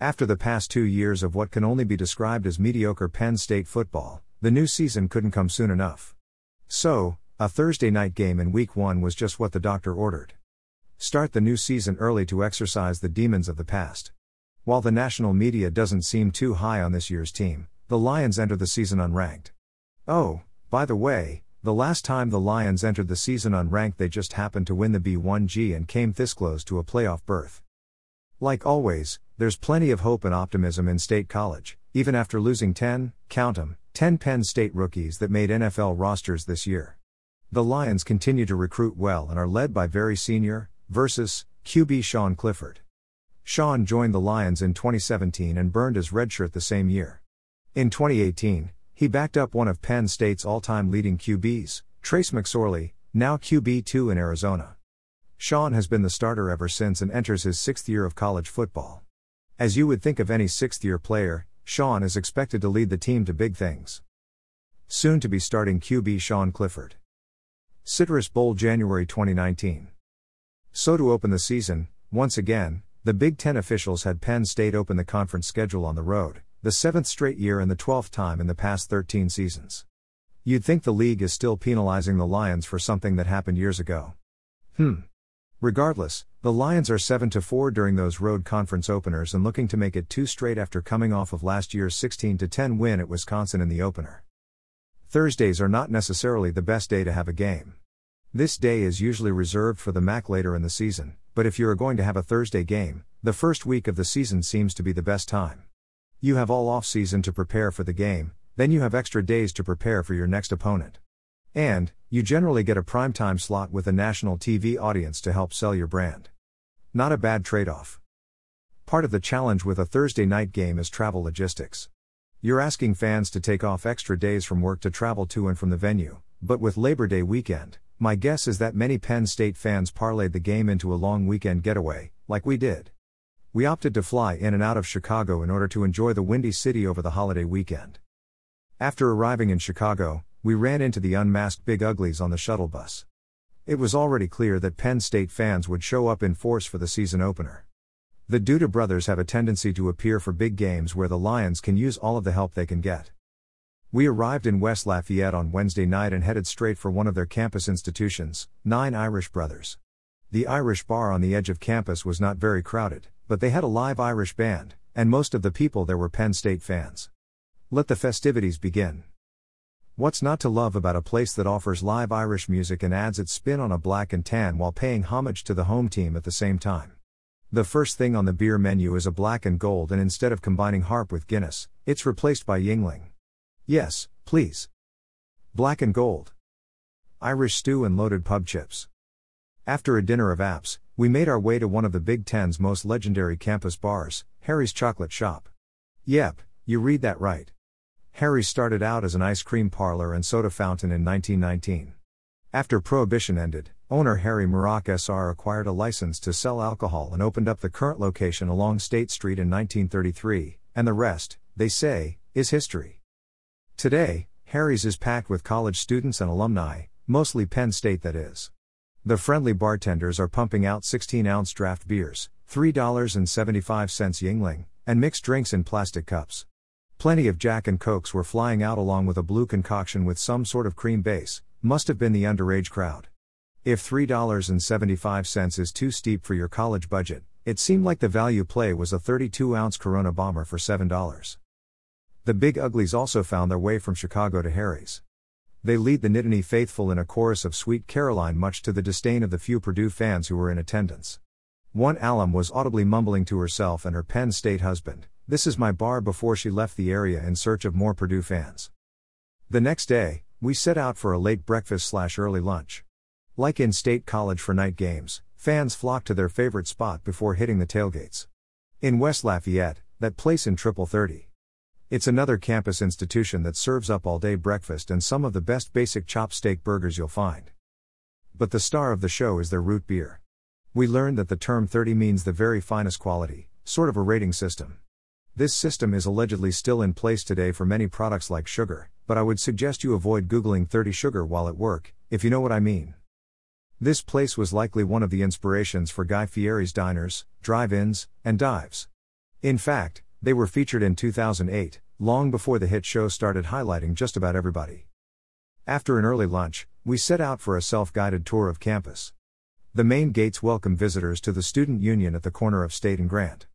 After the past two years of what can only be described as mediocre Penn State football, the new season couldn't come soon enough. So, a Thursday night game in week one was just what the doctor ordered. Start the new season early to exorcise the demons of the past. While the national media doesn't seem too high on this year's team, the Lions enter the season unranked. Oh, by the way, the last time the Lions entered the season unranked, they just happened to win the B1G and came this close to a playoff berth. Like always, there's plenty of hope and optimism in State College, even after losing 10, count 'em, 10 Penn State rookies that made NFL rosters this year. The Lions continue to recruit well and are led by very senior, versus, QB Sean Clifford. Sean joined the Lions in 2017 and burned his redshirt the same year. In 2018, he backed up one of Penn State's all time leading QBs, Trace McSorley, now QB2 in Arizona. Sean has been the starter ever since and enters his sixth year of college football. As you would think of any sixth year player, Sean is expected to lead the team to big things. Soon to be starting QB Sean Clifford. Citrus Bowl January 2019. So to open the season, once again, the Big Ten officials had Penn State open the conference schedule on the road, the seventh straight year and the twelfth time in the past 13 seasons. You'd think the league is still penalizing the Lions for something that happened years ago. Hmm. Regardless, the Lions are 7 4 during those road conference openers and looking to make it two straight after coming off of last year's 16 10 win at Wisconsin in the opener. Thursdays are not necessarily the best day to have a game. This day is usually reserved for the MAC later in the season, but if you are going to have a Thursday game, the first week of the season seems to be the best time. You have all off season to prepare for the game, then you have extra days to prepare for your next opponent. And, you generally get a primetime slot with a national TV audience to help sell your brand. Not a bad trade off. Part of the challenge with a Thursday night game is travel logistics. You're asking fans to take off extra days from work to travel to and from the venue, but with Labor Day weekend, my guess is that many Penn State fans parlayed the game into a long weekend getaway, like we did. We opted to fly in and out of Chicago in order to enjoy the Windy City over the holiday weekend. After arriving in Chicago, we ran into the unmasked Big Uglies on the shuttle bus. It was already clear that Penn State fans would show up in force for the season opener. The Duda brothers have a tendency to appear for big games where the Lions can use all of the help they can get. We arrived in West Lafayette on Wednesday night and headed straight for one of their campus institutions, Nine Irish Brothers. The Irish bar on the edge of campus was not very crowded, but they had a live Irish band, and most of the people there were Penn State fans. Let the festivities begin. What's not to love about a place that offers live Irish music and adds its spin on a black and tan while paying homage to the home team at the same time? The first thing on the beer menu is a black and gold, and instead of combining Harp with Guinness, it's replaced by Yuengling. Yes, please. Black and gold. Irish stew and loaded pub chips. After a dinner of apps, we made our way to one of the Big Ten's most legendary campus bars, Harry's Chocolate Shop. Yep, you read that right. Harry's started out as an ice cream parlor and soda fountain in 1919. After Prohibition ended, owner Harry Murak SR acquired a license to sell alcohol and opened up the current location along State Street in 1933, and the rest, they say, is history. Today, Harry's is packed with college students and alumni, mostly Penn State that is. The friendly bartenders are pumping out 16 ounce draft beers, $3.75 Yuengling, and mixed drinks in plastic cups. Plenty of Jack and Cokes were flying out along with a blue concoction with some sort of cream base, must have been the underage crowd. If $3.75 is too steep for your college budget, it seemed like the value play was a 32 ounce Corona bomber for $7. The Big Uglies also found their way from Chicago to Harry's. They lead the Nittany faithful in a chorus of Sweet Caroline, much to the disdain of the few Purdue fans who were in attendance. One alum was audibly mumbling to herself and her Penn State husband, this is my bar before she left the area in search of more Purdue fans. The next day, we set out for a late breakfast slash early lunch. Like in State College for night games, fans flock to their favorite spot before hitting the tailgates. In West Lafayette, that place in Triple 30. It's another campus institution that serves up all day breakfast and some of the best basic chop steak burgers you'll find. But the star of the show is their root beer. We learned that the term 30 means the very finest quality, sort of a rating system. This system is allegedly still in place today for many products like sugar, but I would suggest you avoid Googling 30 sugar while at work, if you know what I mean. This place was likely one of the inspirations for Guy Fieri's diners, drive ins, and dives. In fact, they were featured in 2008, long before the hit show started highlighting just about everybody. After an early lunch, we set out for a self guided tour of campus. The main gates welcome visitors to the Student Union at the corner of State and Grant.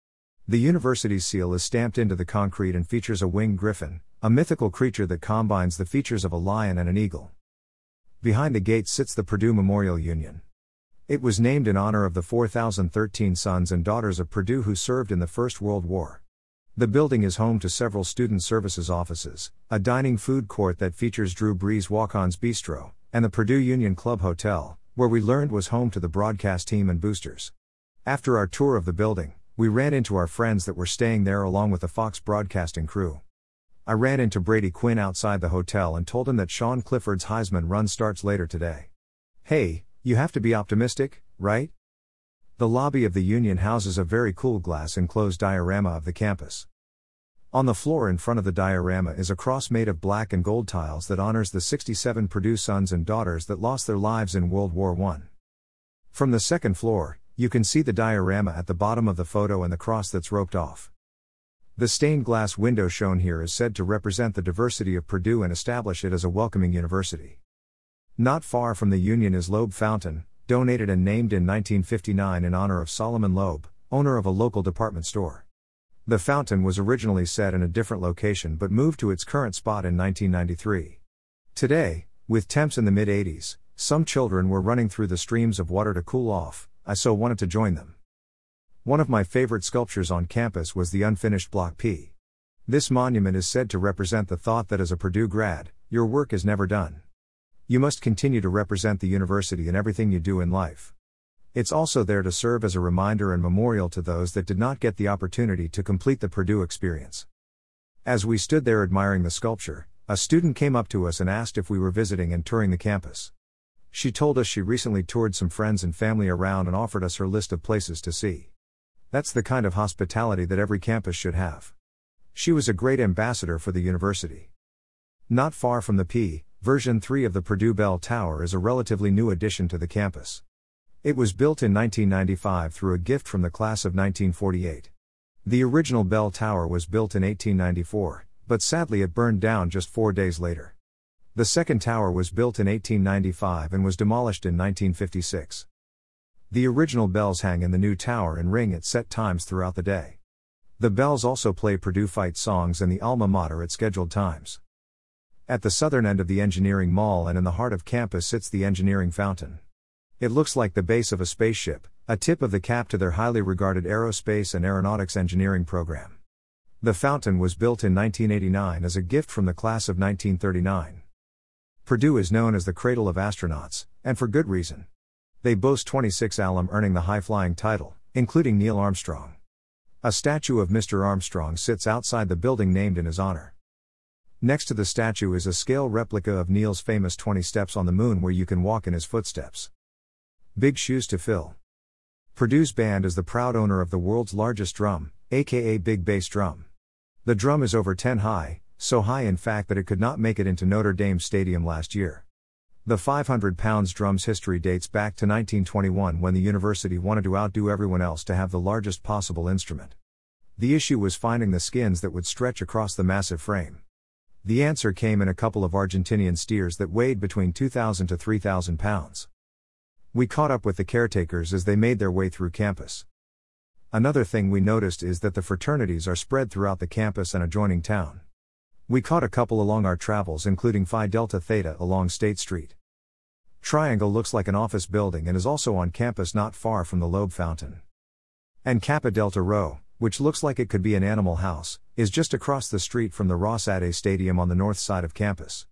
The university's seal is stamped into the concrete and features a winged griffin, a mythical creature that combines the features of a lion and an eagle. Behind the gate sits the Purdue Memorial Union. It was named in honor of the 4,013 sons and daughters of Purdue who served in the First World War. The building is home to several student services offices, a dining food court that features Drew Brees Walk-On's Bistro, and the Purdue Union Club Hotel, where we learned was home to the broadcast team and boosters. After our tour of the building, we ran into our friends that were staying there along with the Fox broadcasting crew. I ran into Brady Quinn outside the hotel and told him that Sean Clifford's Heisman run starts later today. Hey, you have to be optimistic, right? The lobby of the Union houses a very cool glass enclosed diorama of the campus. On the floor in front of the diorama is a cross made of black and gold tiles that honors the 67 Purdue sons and daughters that lost their lives in World War I. From the second floor, you can see the diorama at the bottom of the photo and the cross that's roped off. The stained glass window shown here is said to represent the diversity of Purdue and establish it as a welcoming university. Not far from the Union is Loeb Fountain, donated and named in 1959 in honor of Solomon Loeb, owner of a local department store. The fountain was originally set in a different location but moved to its current spot in 1993. Today, with temps in the mid 80s, some children were running through the streams of water to cool off, I so wanted to join them. One of my favorite sculptures on campus was the unfinished Block P. This monument is said to represent the thought that as a Purdue grad, your work is never done. You must continue to represent the university in everything you do in life. It's also there to serve as a reminder and memorial to those that did not get the opportunity to complete the Purdue experience. As we stood there admiring the sculpture, a student came up to us and asked if we were visiting and touring the campus. She told us she recently toured some friends and family around and offered us her list of places to see. That's the kind of hospitality that every campus should have. She was a great ambassador for the university. Not far from the P, version 3 of the Purdue Bell Tower is a relatively new addition to the campus. It was built in 1995 through a gift from the class of 1948. The original bell tower was built in 1894, but sadly it burned down just four days later. The second tower was built in 1895 and was demolished in 1956. The original bells hang in the new tower and ring at set times throughout the day. The bells also play Purdue fight songs and the alma mater at scheduled times. At the southern end of the engineering mall and in the heart of campus sits the engineering fountain. It looks like the base of a spaceship, a tip of the cap to their highly regarded aerospace and aeronautics engineering program. The fountain was built in 1989 as a gift from the class of 1939. Purdue is known as the cradle of astronauts, and for good reason. They boast 26 alum earning the high flying title, including Neil Armstrong. A statue of Mr. Armstrong sits outside the building named in his honor. Next to the statue is a scale replica of Neil's famous 20 steps on the moon where you can walk in his footsteps. Big shoes to fill. Purdue's band is the proud owner of the world's largest drum, aka Big Bass Drum. The drum is over 10 high, so high in fact that it could not make it into Notre Dame Stadium last year. The 500 pounds drum's history dates back to 1921 when the university wanted to outdo everyone else to have the largest possible instrument. The issue was finding the skins that would stretch across the massive frame. The answer came in a couple of Argentinian steers that weighed between 2,000 to 3,000 pounds. We caught up with the caretakers as they made their way through campus. Another thing we noticed is that the fraternities are spread throughout the campus and adjoining town. We caught a couple along our travels, including Phi Delta Theta along State Street. Triangle looks like an office building and is also on campus not far from the Loeb Fountain. And Kappa Delta Rho, which looks like it could be an animal house, is just across the street from the Ross-Ade Stadium on the north side of campus.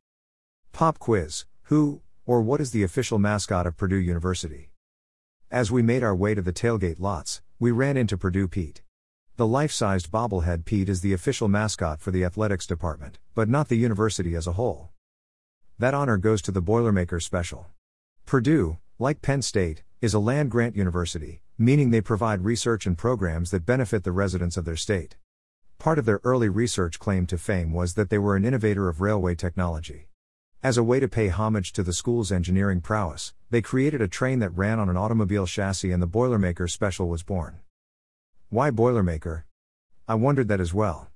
Pop quiz Who, or what is the official mascot of Purdue University? As we made our way to the tailgate lots, we ran into Purdue Pete. The life sized bobblehead Pete is the official mascot for the athletics department, but not the university as a whole. That honor goes to the Boilermaker Special. Purdue, like Penn State, is a land grant university, meaning they provide research and programs that benefit the residents of their state. Part of their early research claim to fame was that they were an innovator of railway technology. As a way to pay homage to the school's engineering prowess, they created a train that ran on an automobile chassis and the Boilermaker Special was born. Why Boilermaker? I wondered that as well.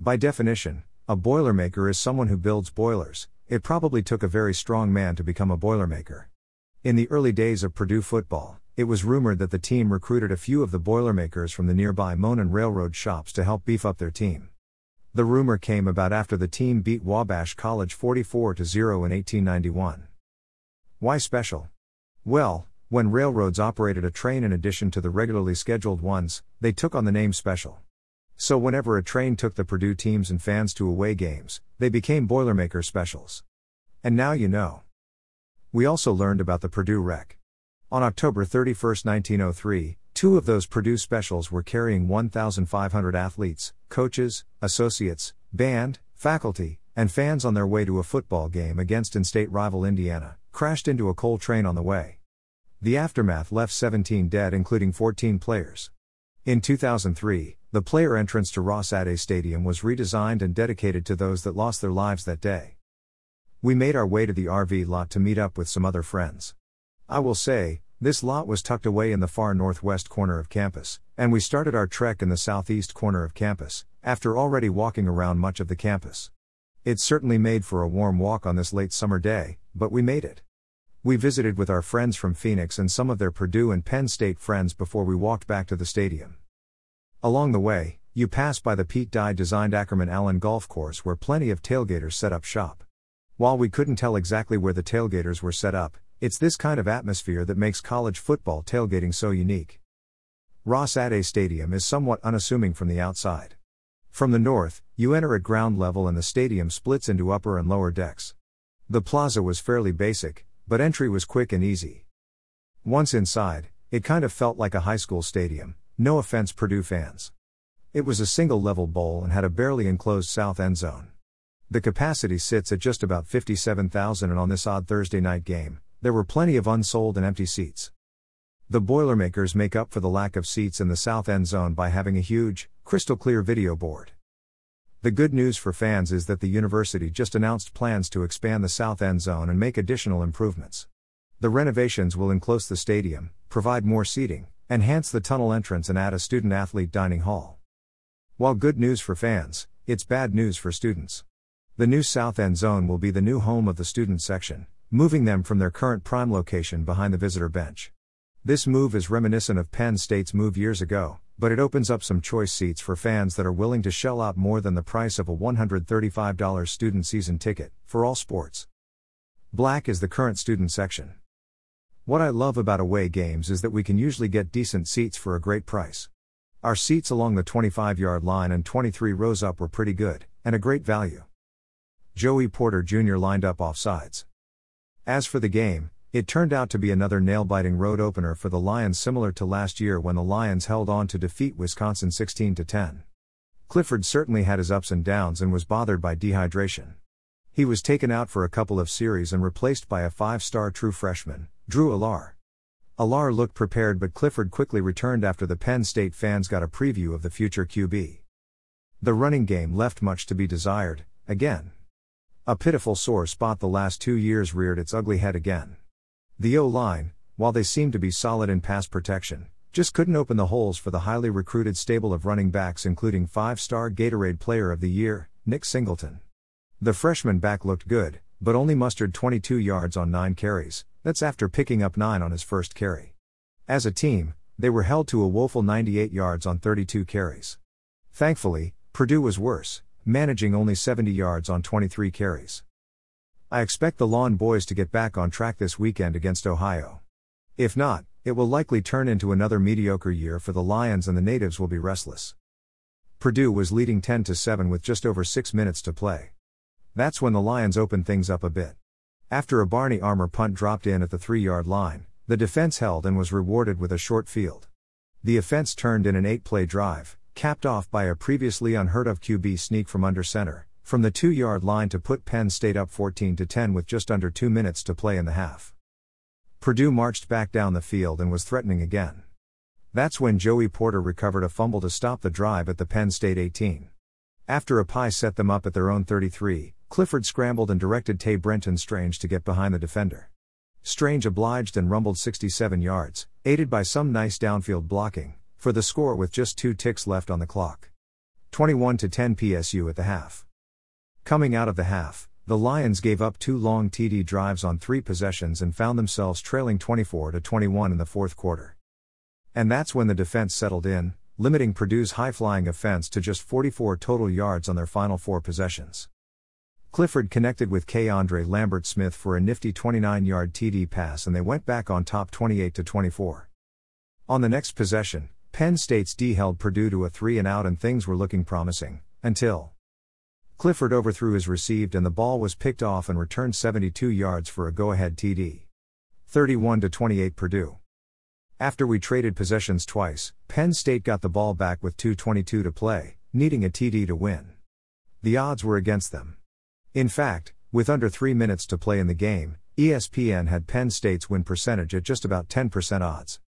By definition, a boilermaker is someone who builds boilers. It probably took a very strong man to become a boilermaker. In the early days of Purdue football, it was rumored that the team recruited a few of the boilermakers from the nearby Monon Railroad shops to help beef up their team. The rumor came about after the team beat Wabash College 44 0 in 1891. Why special? Well, when railroads operated a train in addition to the regularly scheduled ones, they took on the name special. So whenever a train took the Purdue teams and fans to away games, they became Boilermaker specials. And now you know. We also learned about the Purdue wreck. On October 31, 1903, two of those Purdue specials were carrying 1,500 athletes, coaches, associates, band, faculty, and fans on their way to a football game against in state rival Indiana, crashed into a coal train on the way. The aftermath left 17 dead, including 14 players. In 2003, the player entrance to Ross-Ade Stadium was redesigned and dedicated to those that lost their lives that day. We made our way to the RV lot to meet up with some other friends. I will say, this lot was tucked away in the far northwest corner of campus, and we started our trek in the southeast corner of campus, after already walking around much of the campus. It certainly made for a warm walk on this late summer day, but we made it. We visited with our friends from Phoenix and some of their Purdue and Penn State friends before we walked back to the stadium. Along the way, you pass by the Pete Dye designed Ackerman Allen Golf Course where plenty of tailgaters set up shop. While we couldn't tell exactly where the tailgaters were set up, it's this kind of atmosphere that makes college football tailgating so unique. Ross-Ade Stadium is somewhat unassuming from the outside. From the north, you enter at ground level and the stadium splits into upper and lower decks. The plaza was fairly basic, but entry was quick and easy. Once inside, it kind of felt like a high school stadium, no offense, Purdue fans. It was a single level bowl and had a barely enclosed south end zone. The capacity sits at just about 57,000, and on this odd Thursday night game, there were plenty of unsold and empty seats. The Boilermakers make up for the lack of seats in the south end zone by having a huge, crystal clear video board. The good news for fans is that the university just announced plans to expand the south end zone and make additional improvements. The renovations will enclose the stadium, provide more seating, enhance the tunnel entrance, and add a student athlete dining hall. While good news for fans, it's bad news for students. The new South End Zone will be the new home of the student section, moving them from their current prime location behind the visitor bench. This move is reminiscent of Penn State's move years ago, but it opens up some choice seats for fans that are willing to shell out more than the price of a $135 student season ticket for all sports. Black is the current student section. What I love about away games is that we can usually get decent seats for a great price. Our seats along the 25 yard line and 23 rows up were pretty good, and a great value. Joey Porter Jr. lined up off sides. As for the game, it turned out to be another nail biting road opener for the Lions, similar to last year when the Lions held on to defeat Wisconsin 16 10. Clifford certainly had his ups and downs and was bothered by dehydration. He was taken out for a couple of series and replaced by a five star true freshman, Drew Allar. Allar looked prepared, but Clifford quickly returned after the Penn State fans got a preview of the future QB. The running game left much to be desired, again. A pitiful sore spot the last two years reared its ugly head again. The O line, while they seemed to be solid in pass protection, just couldn't open the holes for the highly recruited stable of running backs, including five star Gatorade Player of the Year, Nick Singleton. The freshman back looked good, but only mustered 22 yards on 9 carries, that's after picking up 9 on his first carry. As a team, they were held to a woeful 98 yards on 32 carries. Thankfully, Purdue was worse, managing only 70 yards on 23 carries. I expect the Lawn Boys to get back on track this weekend against Ohio. If not, it will likely turn into another mediocre year for the Lions and the natives will be restless. Purdue was leading 10 to 7 with just over 6 minutes to play. That's when the Lions opened things up a bit. After a Barney Amor punt dropped in at the three yard line, the defense held and was rewarded with a short field. The offense turned in an eight play drive, capped off by a previously unheard of QB sneak from under center, from the two yard line to put Penn State up 14 10 with just under two minutes to play in the half. Purdue marched back down the field and was threatening again. That's when Joey Porter recovered a fumble to stop the drive at the Penn State 18. After a PI set them up at their own 33, Clifford scrambled and directed Tay Brenton Strange to get behind the defender. Strange obliged and rumbled 67 yards, aided by some nice downfield blocking, for the score with just two ticks left on the clock. 21 to 10 PSU at the half. Coming out of the half, the Lions gave up two long TD drives on three possessions and found themselves trailing 24 to 21 in the fourth quarter. And that's when the defense settled in, limiting Purdue's high flying offense to just 44 total yards on their final four possessions. Clifford connected with KeAndre Lambert Smith for a nifty 29 yard TD pass and they went back on top 28 to 24. On the next possession, Penn State's D held Purdue to a three and out and things were looking promising, until Clifford overthrew his received and the ball was picked off and returned 72 yards for a go ahead TD. 31 to 28 Purdue. After we traded possessions twice, Penn State got the ball back with 2.22 to play, needing a TD to win. The odds were against them. In fact, with under three minutes to play in the game, ESPN had Penn State's win percentage at just about 10% odds.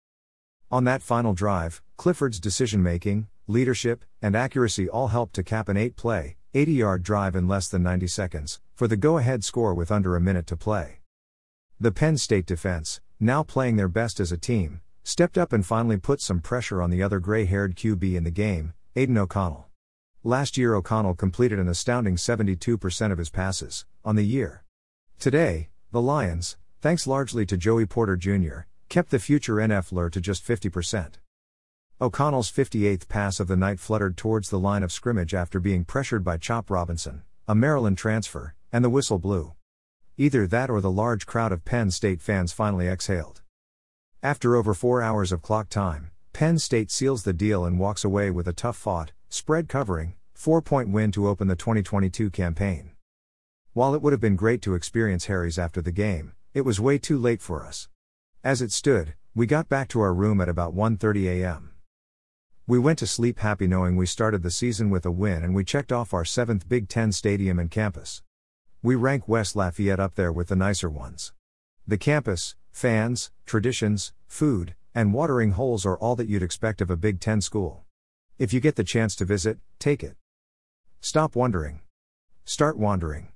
On that final drive, Clifford's decision making, leadership, and accuracy all helped to cap an eight play, 80 yard drive in less than 90 seconds, for the go ahead score with under a minute to play. The Penn State defense, now playing their best as a team, stepped up and finally put some pressure on the other gray haired QB in the game, Aidan O'Connell. Last year, O'Connell completed an astounding 72% of his passes, on the year. Today, the Lions, thanks largely to Joey Porter Jr., kept the future NFLer to just 50%. O'Connell's 58th pass of the night fluttered towards the line of scrimmage after being pressured by Chop Robinson, a Maryland transfer, and the whistle blew. Either that or the large crowd of Penn State fans finally exhaled. After over four hours of clock time, Penn State seals the deal and walks away with a tough fought, spread covering, four point win to open the 2022 campaign. While it would have been great to experience Harry's after the game, it was way too late for us. As it stood, we got back to our room at about 1:30 a.m. We went to sleep happy knowing we started the season with a win and we checked off our seventh Big Ten stadium and campus. We rank West Lafayette up there with the nicer ones. The campus, fans, traditions, food, and watering holes are all that you'd expect of a Big Ten school. If you get the chance to visit, take it. Stop wondering. Start wandering.